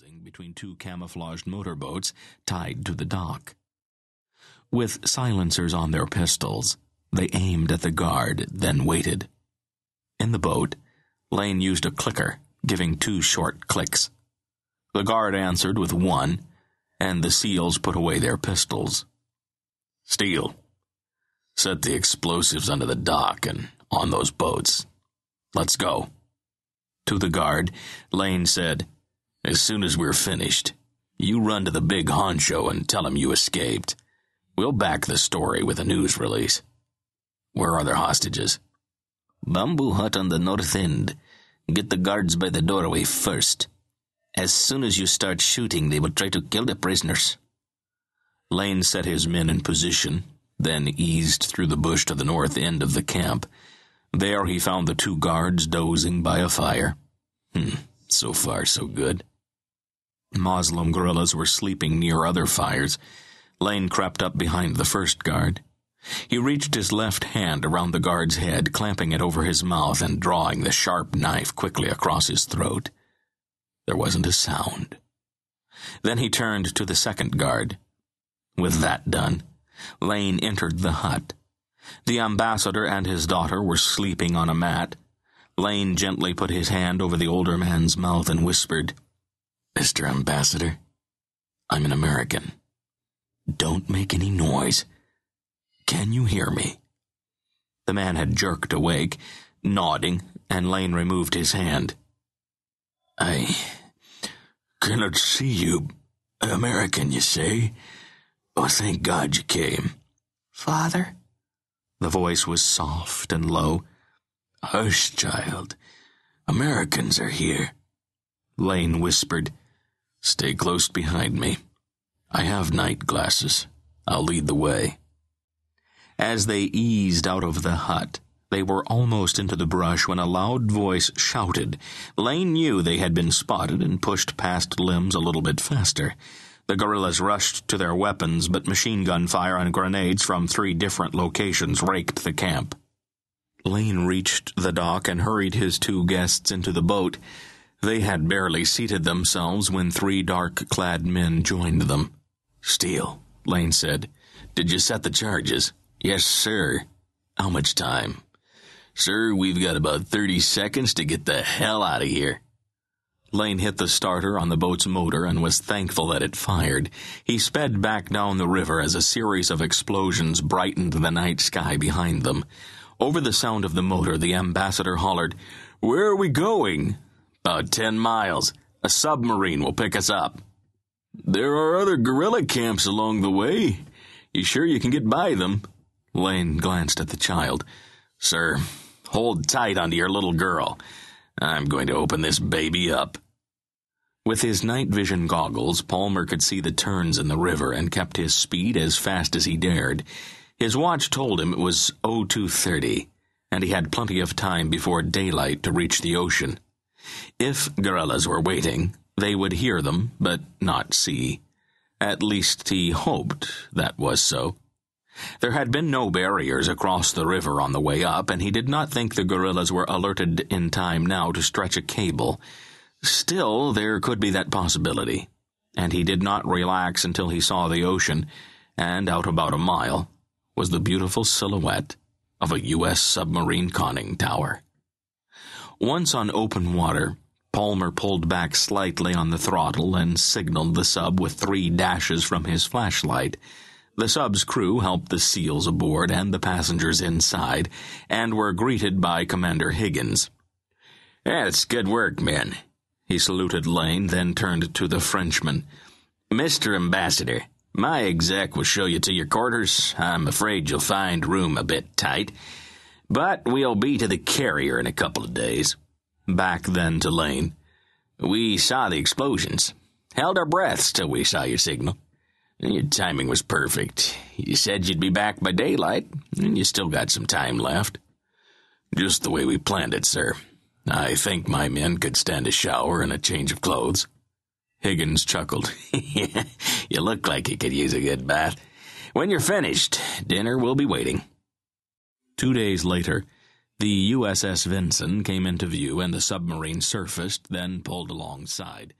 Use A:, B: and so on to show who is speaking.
A: housing between two camouflaged motorboats tied to the dock. With silencers on their pistols, they aimed at the guard, then waited. In the boat, Lane used a clicker, giving two short clicks. The guard answered with one, and the SEALs put away their pistols. Steele, set the explosives under the dock and on those boats. Let's go. To the guard, Lane said, As soon as we're finished, you run to the big honcho and tell him you escaped. We'll back the story with a news release. Where are their hostages?
B: Bamboo hut on the north end. Get the guards by the doorway first. As soon as you start shooting, they will try to kill the prisoners.
A: Lane set his men in position, then eased through the bush to the north end of the camp. There he found the two guards dozing by a fire. Hmm, so far so good. Muslim guerrillas were sleeping near other fires. Lane crept up behind the first guard. He reached his left hand around the guard's head, clamping it over his mouth and drawing the sharp knife quickly across his throat. There wasn't a sound. Then he turned to the second guard. With that done, Lane entered the hut. The ambassador and his daughter were sleeping on a mat. Lane gently put his hand over the older man's mouth and whispered, Mr. Ambassador, I'm an American. Don't make any noise. Can you hear me? The man had jerked awake, nodding, and Lane removed his hand. I cannot see you. American, you say? Oh, thank God you came.
B: Father?
A: The voice was soft and low. Hush, child. Americans are here. Lane whispered. Stay close behind me. I have night glasses. I'll lead the way. As they eased out of the hut, they were almost into the brush when a loud voice shouted. Lane knew they had been spotted and pushed past limbs a little bit faster. The guerrillas rushed to their weapons, but machine gun fire and grenades from three different locations raked the camp. Lane reached the dock and hurried his two guests into the boat. They had barely seated themselves when three dark clad men joined them. Steele, Lane said. Did you set the charges?
C: Yes, sir.
A: How much time?
C: Sir, we've got about 30 seconds to get the hell out of here.
A: Lane hit the starter on the boat's motor and was thankful that it fired. He sped back down the river as a series of explosions brightened the night sky behind them. Over the sound of the motor, the ambassador hollered, Where are we going?
C: About ten miles. A submarine will pick us up.
D: There are other guerrilla camps along the way. You sure you can get by them?
A: Lane glanced at the child.
C: Sir, hold tight onto your little girl. I'm going to open this baby up.
A: With his night vision goggles, Palmer could see the turns in the river and kept his speed as fast as he dared. His watch told him it was 0230, and he had plenty of time before daylight to reach the ocean. If guerrillas were waiting, they would hear them, but not see. At least he hoped that was so. There had been no barriers across the river on the way up, and he did not think the guerrillas were alerted in time now to stretch a cable. Still, there could be that possibility, and he did not relax until he saw the ocean, and out about a mile was the beautiful silhouette of a U.S. submarine conning tower. Once on open water, Palmer pulled back slightly on the throttle and signaled the sub with three dashes from his flashlight. The sub's crew helped the SEALs aboard and the passengers inside, and were greeted by Commander Higgins.
C: That's good work, men.
A: He saluted Lane, then turned to the Frenchman.
C: Mr. Ambassador, my exec will show you to your quarters. I'm afraid you'll find room a bit tight. But we'll be to the carrier in a couple of days.
A: Back then to Lane.
C: We saw the explosions. Held our breaths till we saw your signal. Your timing was perfect. You said you'd be back by daylight, and you still got some time left.
D: Just the way we planned it, sir. I think my men could stand a shower and a change of clothes.
A: Higgins chuckled.
C: you look like you could use a good bath. When you're finished, dinner will be waiting.
A: Two days later, the USS Vinson came into view and the submarine surfaced, then pulled alongside.